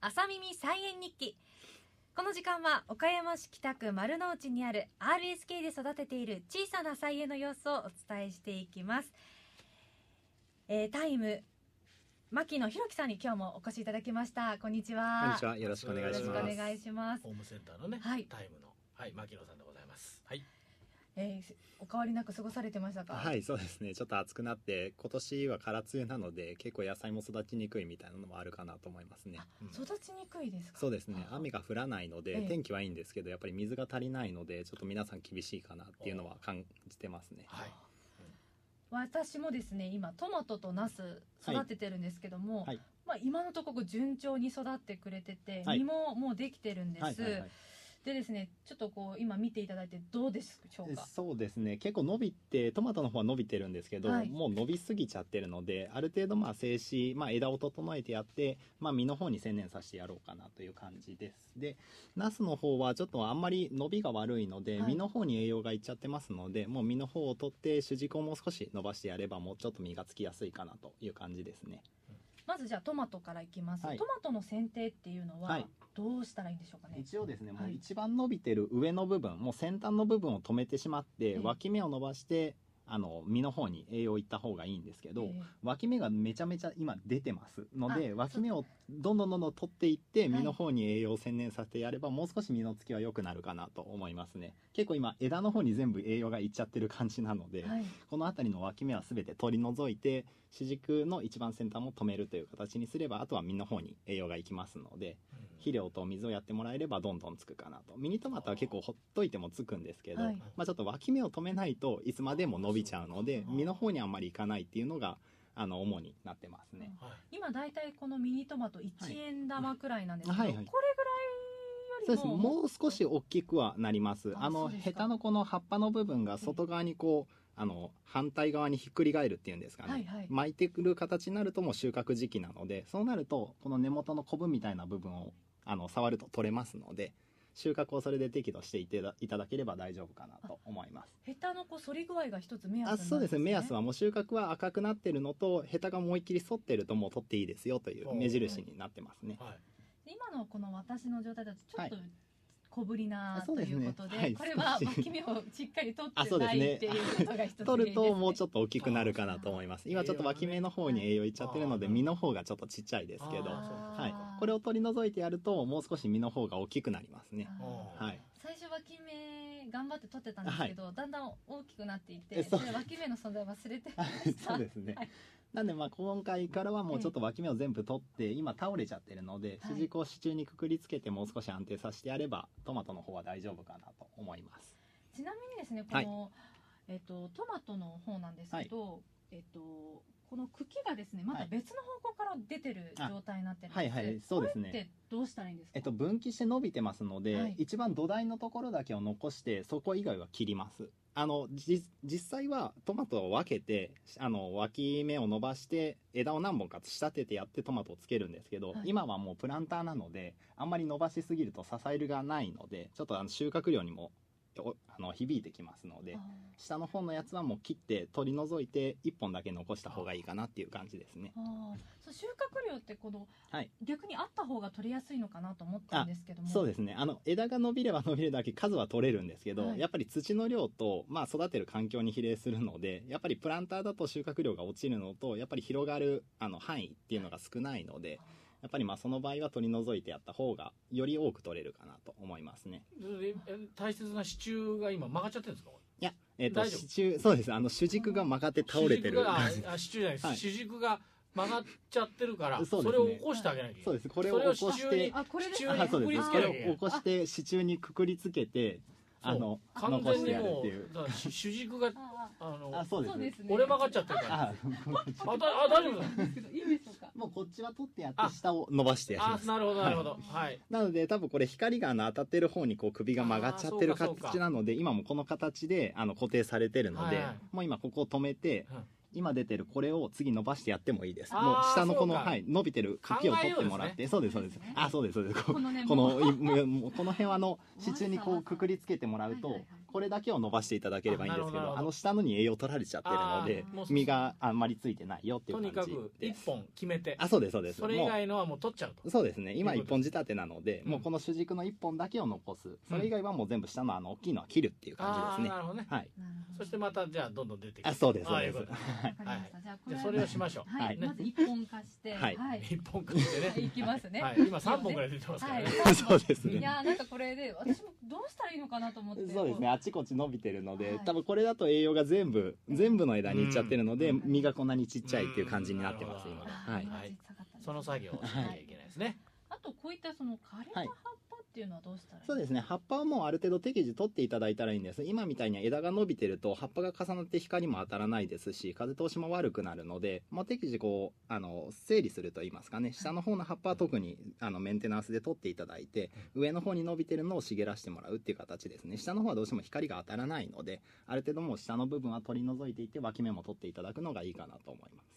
朝耳菜園日記この時間は岡山市北区丸の内にある RSK で育てている小さな菜園の様子をお伝えしていきます、えータイム牧野弘樹さんに今日もお越しいただきましたこんにちはこんにちは。よろしくお願いしよろます。しくお願いしますホームセンターのね、はいタイムの、はい、牧野さんでございます。はい。えーお変わりなく過ごされてましたか？はい、そうですね。ちょっと暑くなって、今年は空梅雨なので、結構野菜も育ちにくいみたいなのもあるかなと思いますね。うん育ちにくいですか？そうですね。雨が降らないので、ええ天気はいいんですけど、やっぱり水が足りないので、ちょっと皆さん厳しいかなっていうのは感じてますね。はい。私もですね今トマトとナス育ててるんですけども、はい。まあ、今のところ順調に育ってくれてて、はい実ももうできてるんです、はいはいはいでですねちょっとこう今見ていただいてどうでしょうか？そうですね。結構伸びてトマトの方は伸びてるんですけど、はい。もう伸びすぎちゃってるのである程度まあ静止、まあ、枝を整えてやって、まあ、実の方に専念させてやろうかなという感じです。でナスの方はちょっとあんまり伸びが悪いので、はい。実の方に栄養がいっちゃってますのでもう実の方を取って主軸をもう少し伸ばしてやればもうちょっと実がつきやすいかなという感じですねまずじゃあトマトからいきます、はい。トマトの剪定っていうのははい。どうしたらいいんでしょうかね、一応ですね、もはい。う一番伸びてる上の部分もう先端の部分を止めてしまって、ええ。脇芽を伸ばしてあの実の方に栄養いった方がいいんですけど、ええ。脇芽がめちゃめちゃ今出てますのであ脇芽をどんどんどんどん取っていってい。実の方に栄養を専念させてやればもう少し実のつきは良くなるかなと思いますね。結構今枝の方に全部栄養がいっちゃってる感じなので、はい。この辺りの脇芽は全て取り除いて主軸の一番先端も止めるという形にすればあとは実の方に栄養がいきますので肥料と水をやってもらえればどんどんつくかなと。ミニトマトは結構ほっといてもつくんですけど、はい。まあ、ちょっと脇芽を止めないといつまでも伸びちゃうので実の方にあんまりいかないっていうのがあの主になってますね、はい。今大体このミニトマト1円玉くらいなんですけど、はい。はい。これぐらいよりも。そうです。もう少し大きくはなりますああのヘタのこの葉っぱの部分が外側にこうあの反対側にひっくり返るっていうんですかね、はいはい。巻いてくる形になるともう収穫時期なのでそうなるとこの根元のコブみたいな部分をあの触ると取れますので収穫をそれで適度していただいただければ大丈夫かなと思います。ヘタのこう反り具合が一つ目安なんです、ね、あそうです。ね目安はもう収穫は赤くなってるのとヘタが思いっきり反ってるともう取っていいですよという目印になってますね。はい。今のこの私の状態だとちょっとは小ぶりなということで、はい。これは脇芽をしっかり取あってないっていうことが一つ取るともうちょっっと大きくなるかなと思います。今ちょっと脇芽の方に栄養いっちゃってるのではい実の方がちょっとちっちゃいですけど。あはい、これを取り除いてやるともう少し実の方が大きくなりますね。はい。最初脇芽頑張って取ってたんですけど、だんだん大きくなっていって脇芽の存在忘れてまはいした。そうですね、はいなんでまあ今回からはもうちょっと脇芽を全部取って今倒れちゃってるのではい。主軸を支柱にくくりつけてもう少し安定させてやればトマトの方は大丈夫かなと思います。ちなみにですねこの、えっとトマトの方なんですけど、えっとこの茎がですねまたはい。別の方向から出てる状態になってるんです、あはいはい。そうですね。どうしたらいいんですか、えっと分岐して伸びてますので、はい。一番土台のところだけを残してそこ以外は切りますあのじ実際はトマトを分けてあの脇芽を伸ばして枝を何本か仕立ててやってトマトをつけるんですけど、はい。今はもうプランターなのであんまり伸ばしすぎると支えるがないのでちょっとあの収穫量にもおあの響いてきますのであ下の方のやつはもう切って取り除いて1本だけ残した方がいいかなっていう感じですね。ーあー。そう収穫量ってこのはい。逆にあった方が取りやすいのかなと思ったんですけども。そうですね。あの枝が伸びれば伸びるだけ数は取れるんですけど、はい。やっぱり土の量と、まあ、育てる環境に比例するのでやっぱりプランターだと収穫量が落ちるのとやっぱり広がるあの範囲っていうのが少ないのでやっぱりまあその場合は取り除いてやった方がより多く取れるかなと思いますね。大切な支柱が今曲がっちゃってるんですか？いやえっ、と支柱そうです。あの主軸が曲がって倒れてる。主軸が ああ支柱じゃないです、はい。主軸が曲がっちゃってるから、そね。れを起こしてあげなきゃいけない。そうです。これを起こしてあこれです支柱にくくりです。これをつけなきゃいけない。起こして支柱にくくりつけてあの完残してやる全にもっていう。うだから主 主軸がああのあそうです。そうですね。折れ曲がっちゃってるから。ああだあ大丈夫？だですけどいいでしょうか。もうこっちは取ってやってあ。下を伸ばしてやります。あなるほどなるほど。はい、なので多分これ光があの当たってる方にこう首が曲がっちゃってるあーそうかそうか。形なので今もこの形であの固定されてるので、はい。はいもう今ここを止めてうん。今出てるこれを次伸ばしてやってもいいです。あーもう下のこの、そうか。はい、伸びてる茎を取ってもらって、そうですそうです。そうですね。あそうですそうです。ここのねこのもう。いもうこの辺はあの支柱にこうくくりつけてもらうとはいはいはいここれだけを伸ばしていただければいいんですけどあの下のに栄養取られちゃってるのであーもう実があんまりついてないよっていとう感じにかくで一本決めて。あそうですそうです。それ以外のはもう取っちゃうと。そうですね。今一本仕立てなので、うん。もうこの主軸の一本だけを残す。それ以外はもう全部下のあの大きいのは切るっていう感じですね。なるほどね。はい。そしてまたじゃあどんどん出てくるあそうですそうです。じゃあこれじゃあそれをしましょう。はい、はい。まず一本化して、はい。はい、一本化してね。いきますね。はい。今三本ぐらい出てますからね。はい。そうですね。いやーなんかこれで私もどうしたらいいのかなと思って。そうですね。あちこち伸びてるので、はい。多分これだと栄養が全部全部の枝にいっちゃってるので、うん。実がこんなにちっちゃいっていう感じになってます、うん。今はいその作業をしなきゃいけないですね。あとこういったその枯れた葉っぱっていうのはどうしたらいい？そうですね。葉っぱはもうある程度適時取っていただいたらいいんです。今みたいに枝が伸びてると葉っぱが重なって光も当たらないですし風通しも悪くなるので、まあ、適時こうあの整理すると言いますかね。下の方の葉っぱは特にあのメンテナンスで取っていただいて上の方に伸びてるのを茂らしてもらうっていう形ですね。下の方はどうしても光が当たらないのである程度もう下の部分は取り除いていって脇芽も取っていただくのがいいかなと思います。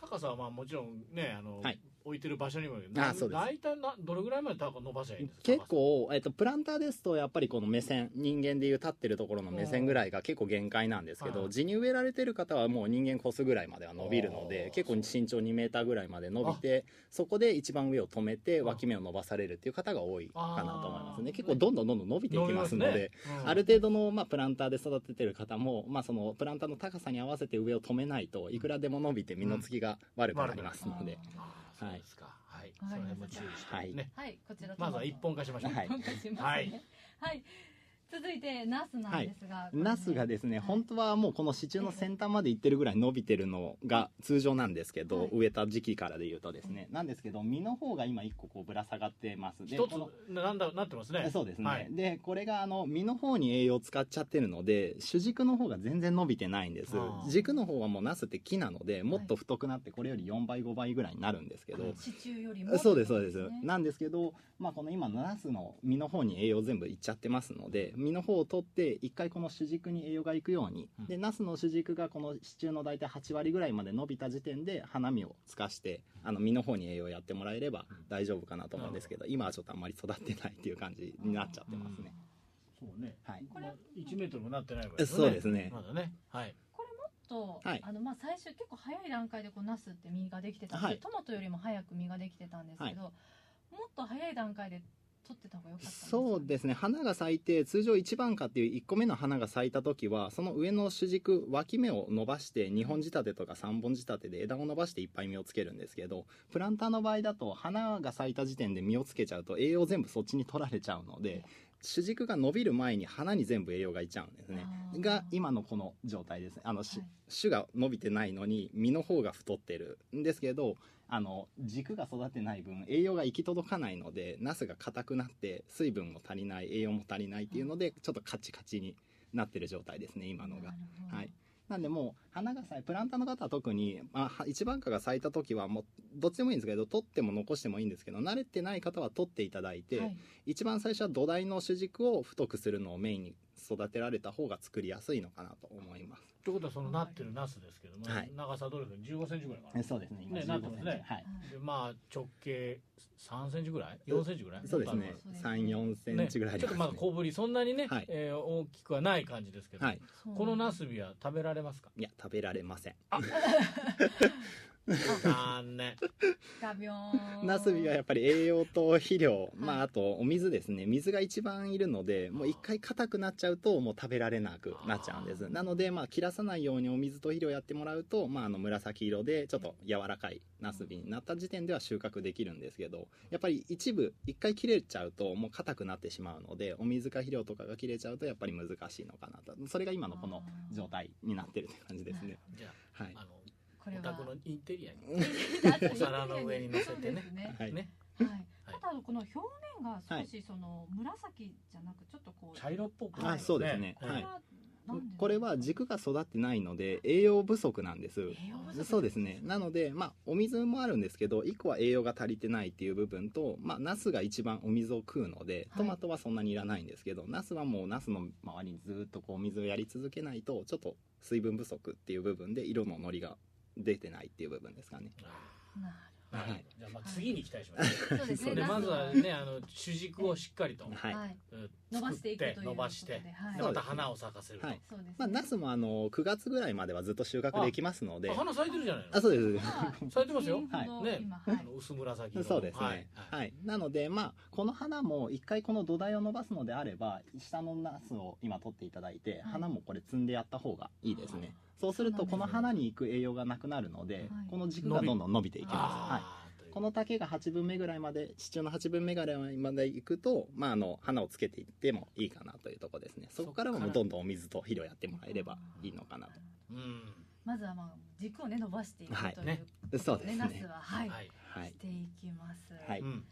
高さはまあもちろんねあの、はい置いてる場所にもよるあそうです。大体などれぐらいまで高伸ばせばいいんですか？結構、えっと、プランターですとやっぱりこの目線人間でいう立ってるところの目線ぐらいが結構限界なんですけはい。ど地に植えられてる方はもう人間越すぐらいまでは伸びるので結構身長2メーターぐらいまで伸びてそこで一番上を止めて脇芽を伸ばされるっていう方が多いかなと思いますね。結構どんどんどんどん伸びていきますのでね。うん。ある程度の、まあ、プランターで育ててる方も、まあ、そのプランターの高さに合わせて上を止めないといくらでも伸びて実のつきが悪くなりますので、あーそうですか。はい、わかりました。その辺も注意して、はい。ねはい、こちらまずは一本化しましょう、はい一本化しますね。ははいい。続いてナスなんですが、これね。ナスがですね、はい。本当はもうこの支柱の先端までいってるぐらい伸びてるのが通常なんですけど、はい。植えた時期からで言うとですね、なんですけど実の方が今1個こうぶら下がってます。で一このつなんだなってますね。そうですね、はい。でこれがあの実の方に栄養を使っちゃってるので主軸の方が全然伸びてないんです。軸の方はもうナスって木なのでもっと太くなってこれより4倍5倍ぐらいになるんですけど、支柱よりもそうですそうです、ねなんですけど、まあ、この今のナスの実の方に栄養全部いっちゃってますので実の方を取って一回この主軸に栄養がいくように、うんでナスの主軸がこの支柱の大体8割ぐらいまで伸びた時点で花実をつかしてあの実の方に栄養やってもらえれば大丈夫かなと思うんですけど、今はちょっとあんまり育ってないっていう感じになっちゃってますね、そうねはいこれまあ1メートルもなってないわけそうですねまだねはいこれもっと、はいあのまあ最初結構早い段階でこうナスって実ができてたんで、はいトマトよりも早く実ができてたんですけど、もっと早い段階で取ってた方が良かったそうですね。花が咲いて通常1番花っていう1個目の花が咲いた時はその上の主軸脇芽を伸ばして2本仕立てとか3本仕立てで枝を伸ばしていっぱい実をつけるんですけどプランターの場合だと花が咲いた時点で実をつけちゃうと栄養全部そっちに取られちゃうので主軸が伸びる前に花に全部栄養がいっちゃうんですね。が今のこの状態ですあの、しはい。種が伸びてないのに実の方が太ってるんですけどあの軸が育ってない分栄養が行き届かないのでナスが硬くなって水分も足りない栄養も足りないっていうのでちょっとカチカチになってる状態ですね今のが。はい。なんでもう花が咲いプランターの方は特に、まあは、一番花が咲いた時はもうどっちでもいいんですけど取っても残してもいいんですけど慣れてない方は取っていただいて、はい。一番最初は土台の主軸を太くするのをメインに育てられた方が作りやすいのかなと思いますということはそのなってるナスですけども、はい。長さどれくらい15センチぐらいかえなそうですね。今ね15なってますね。センチはい。でまあ直径3センチぐらい？4センチぐらい？そうですね。そうですね。3、4センチぐらいありちょっとまだね小ぶりそんなにね、はい。えー大きくはない感じですけど、はい。このナスビは食べられますか？いや食べられません 残念。ガビョーン。ナスビはやっぱり栄養と肥料、まはい。ああとお水ですね。水が一番いるのでもう一回硬くなっちゃうともう食べられなくなっちゃうんです。なのでまあ切らさないようにお水と肥料やってもらうと、まあ、あの紫色でちょっと柔らかいナスビになった時点では収穫できるんですけどやっぱり一部一回切れちゃうともう硬くなってしまうのでお水か肥料とかが切れちゃうとやっぱり難しいのかなと。それが今のこの状態になってるって感じですね。じゃはい。ああのこれは。お宅のインテリアに。おお皿の上に乗せてね。ね。はい。ね。はい。はい。ただこの表面が少しその紫じゃなくちょっとこう茶色っぽくあそうですね。これはいこれは軸が育ってないので栄養不足なんです。栄養不足そうですね。なのでまあお水もあるんですけど1個は栄養が足りてないっていう部分とまあナスが一番お水を食うのではい。トマトはそんなにいらないんですけど、ナスはもうナスの周りにずっとこう水をやり続けないとちょっと水分不足っていう部分で色ののりが出てないっていう部分ですかね。なるはい。じゃあまあ次に期待しましそうですね。まずはねあの主軸をしっかりとはい、伸ばしていくと伸ばしてまた花を咲かせると。はい。そうですね。まあ、ナスもあの9月ぐらいまではずっと収穫できますので。あ花咲いてるじゃないの？あそうです。はい 咲いてますよ。はい。あの薄紫の。そうですね、はい。なのでまあこの花も一回この土台を伸ばすのであれば下のナスを今取っていただいて、花もこれ摘んでやった方がいいですねそうするとこの花に行く栄養がなくなるので、はい。この軸がどんどん伸びていきます、はい。この丈が8分目ぐらいまで支柱の8分目ぐらいまで行くと、まあ、あの花をつけていってもいいかなというところですね。そこからはもうどんどんお水と肥料やってもらえればいいのかなと。うん。まずはまあ軸をね伸ばしていくはいとい。うね。そうですね。ナスははい、はい。はい。していきます。はい。うん。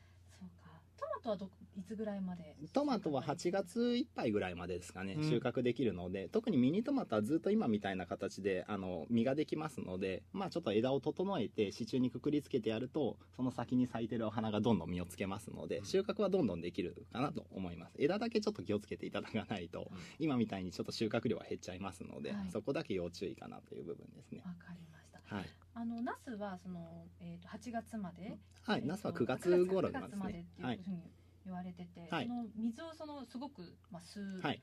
トマトはどいつぐらいまで？トマトは8月いっぱいぐらいまでですかね、うん。収穫できるので。特にミニトマトはずっと今みたいな形であの実ができますのでまあちょっと枝を整えて支柱にくくりつけてやるとその先に咲いてるお花がどんどん実をつけますので収穫はどんどんできるかなと思います。枝だけちょっと気をつけていただかないと今みたいにちょっと収穫量は減っちゃいますので、はい。そこだけ要注意かなという部分ですね。わかりました。はい、あのナスはそのえっ、と8月まで？はい、えーとナスは9月頃なん9です月までねっていうふうに言われてて、はい。その水をそのすごくまあ吸うはい。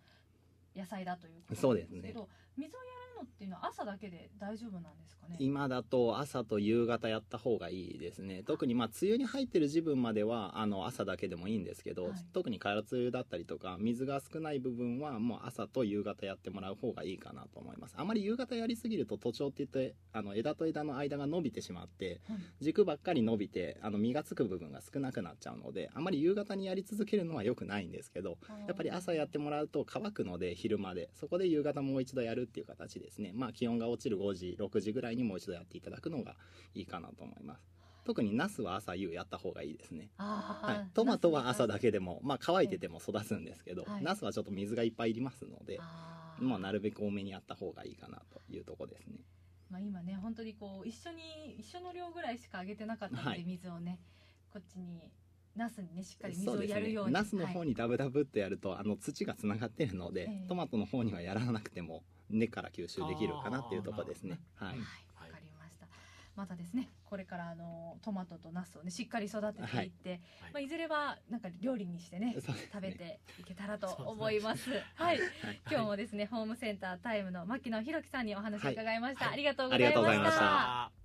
野菜だということそうですねなんけど、水をやるのっていうのは朝だけで大丈夫なんですかね？今だと朝と夕方やった方がいいですね。特にまあ梅雨に入ってる時分まではあの朝だけでもいいんですけど、はい。特に空梅雨だったりとか水が少ない部分はもう朝と夕方やってもらう方がいいかなと思います。あまり夕方やりすぎると徒長って言ってあの枝と枝の間が伸びてしまってはい。軸ばっかり伸びてあの実がつく部分が少なくなっちゃうのであまり夕方にやり続けるのは良くないんですけどやっぱり朝やってもらうと乾くので昼まで。そこで夕方もう一度やるっていう形ですね。まあ気温が落ちる5時6時ぐらいにもう一度やっていただくのがいいかなと思います。特にナスは朝夕やった方がいいですね。あーはい、トマトは朝だけでも、まあ、乾いてても育つんですけど、はい。ナスはちょっと水がいっぱいいりますので、あー。もうなるべく多めにやった方がいいかなというところですね。まあ、今ね本当にこう一緒に一緒の量ぐらいしかあげてなかったので、はい。水をねこっちにナスにねしっかり水をやるように。ナスの方はい。にダブダブっとやると、あの土がつながってるので、ええ。トマトの方にはやらなくても根から吸収できるかなっていうところですね。はい。うん。はいわかりました。またですねこれからあのトマトとナスをねしっかり育てていって、はい。まあ、いずれはなんか料理にしてねね。食べていけたらと思います。はい。はい。今日もですねホームセンタータイムの牧野弘樹さんにお話を伺いました、はい。ありがとうごあざいました